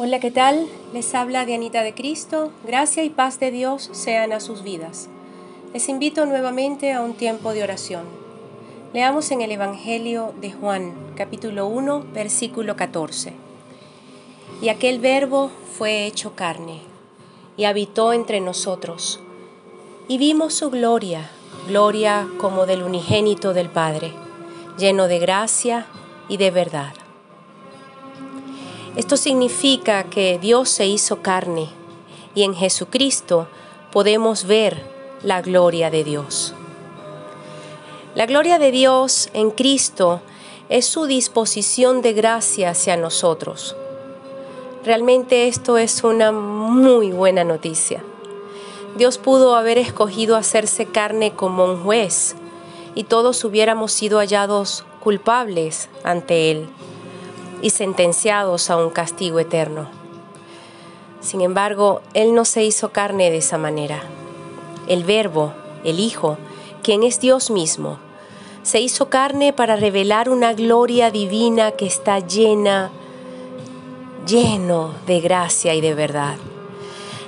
Hola, ¿qué tal? Les habla Dianita de Cristo. Gracia y paz de Dios sean a sus vidas. Les invito nuevamente a un tiempo de oración. Leamos en el Evangelio de Juan, capítulo 1, versículo 14. Y aquel verbo fue hecho carne y habitó entre nosotros. Y vimos su gloria, gloria como del unigénito del Padre, lleno de gracia y de verdad. Esto significa que Dios se hizo carne y en Jesucristo podemos ver la gloria de Dios. La gloria de Dios en Cristo es su disposición de gracia hacia nosotros. Realmente esto es una muy buena noticia. Dios pudo haber escogido hacerse carne como un juez y todos hubiéramos sido hallados culpables ante Él y sentenciados a un castigo eterno. Sin embargo, Él no se hizo carne de esa manera. El Verbo, el Hijo, quien es Dios mismo, se hizo carne para revelar una gloria divina que está llena, lleno de gracia y de verdad.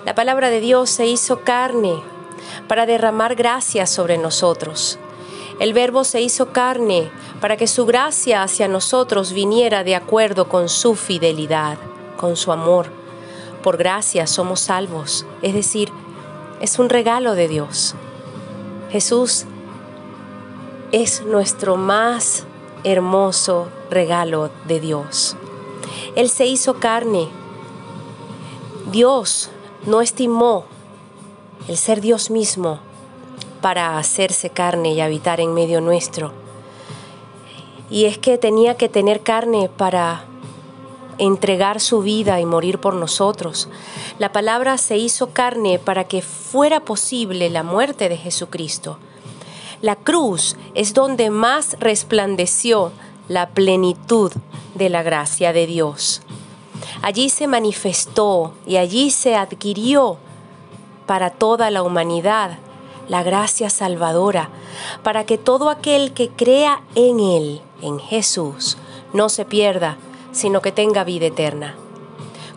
La palabra de Dios se hizo carne para derramar gracia sobre nosotros el Verbo se hizo carne para que su gracia hacia nosotros viniera de acuerdo con su fidelidad, con su amor. Por gracia somos salvos, es decir, es un regalo de Dios. Jesús es nuestro más hermoso regalo de Dios. Él se hizo carne. Dios no estimó el ser Dios mismo para hacerse carne y habitar en medio nuestro. Y es que tenía que tener carne para entregar su vida y morir por nosotros. La palabra se hizo carne para que fuera posible la muerte de Jesucristo. La cruz es donde más resplandeció la plenitud de la gracia de Dios. Allí se manifestó y allí se adquirió para toda la humanidad la gracia salvadora, para que todo aquel que crea en Él, en Jesús, no se pierda, sino que tenga vida eterna.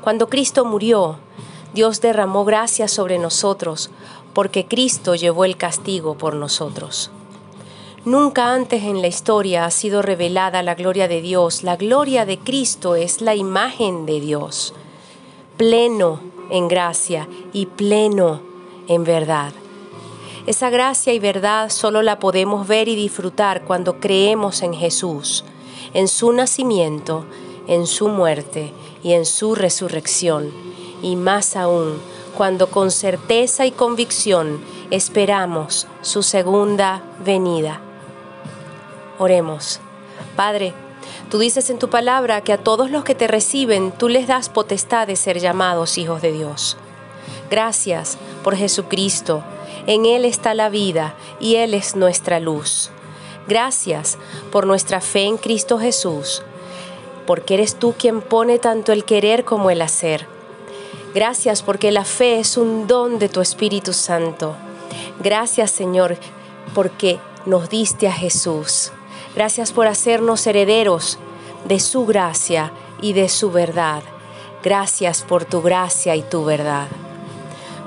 Cuando Cristo murió, Dios derramó gracia sobre nosotros, porque Cristo llevó el castigo por nosotros. Nunca antes en la historia ha sido revelada la gloria de Dios. La gloria de Cristo es la imagen de Dios, pleno en gracia y pleno en verdad. Esa gracia y verdad solo la podemos ver y disfrutar cuando creemos en Jesús, en su nacimiento, en su muerte y en su resurrección, y más aún cuando con certeza y convicción esperamos su segunda venida. Oremos. Padre, tú dices en tu palabra que a todos los que te reciben tú les das potestad de ser llamados hijos de Dios. Gracias por Jesucristo en Él está la vida y Él es nuestra luz. Gracias por nuestra fe en Cristo Jesús, porque eres tú quien pone tanto el querer como el hacer. Gracias porque la fe es un don de tu Espíritu Santo. Gracias Señor porque nos diste a Jesús. Gracias por hacernos herederos de su gracia y de su verdad. Gracias por tu gracia y tu verdad.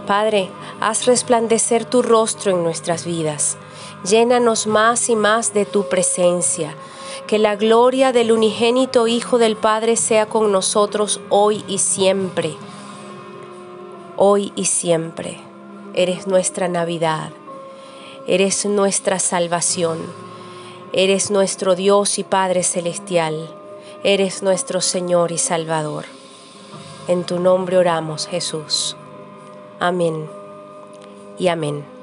Padre, haz resplandecer tu rostro en nuestras vidas. Llénanos más y más de tu presencia. Que la gloria del unigénito Hijo del Padre sea con nosotros hoy y siempre. Hoy y siempre. Eres nuestra Navidad. Eres nuestra salvación. Eres nuestro Dios y Padre Celestial. Eres nuestro Señor y Salvador. En tu nombre oramos, Jesús. Amén y amén.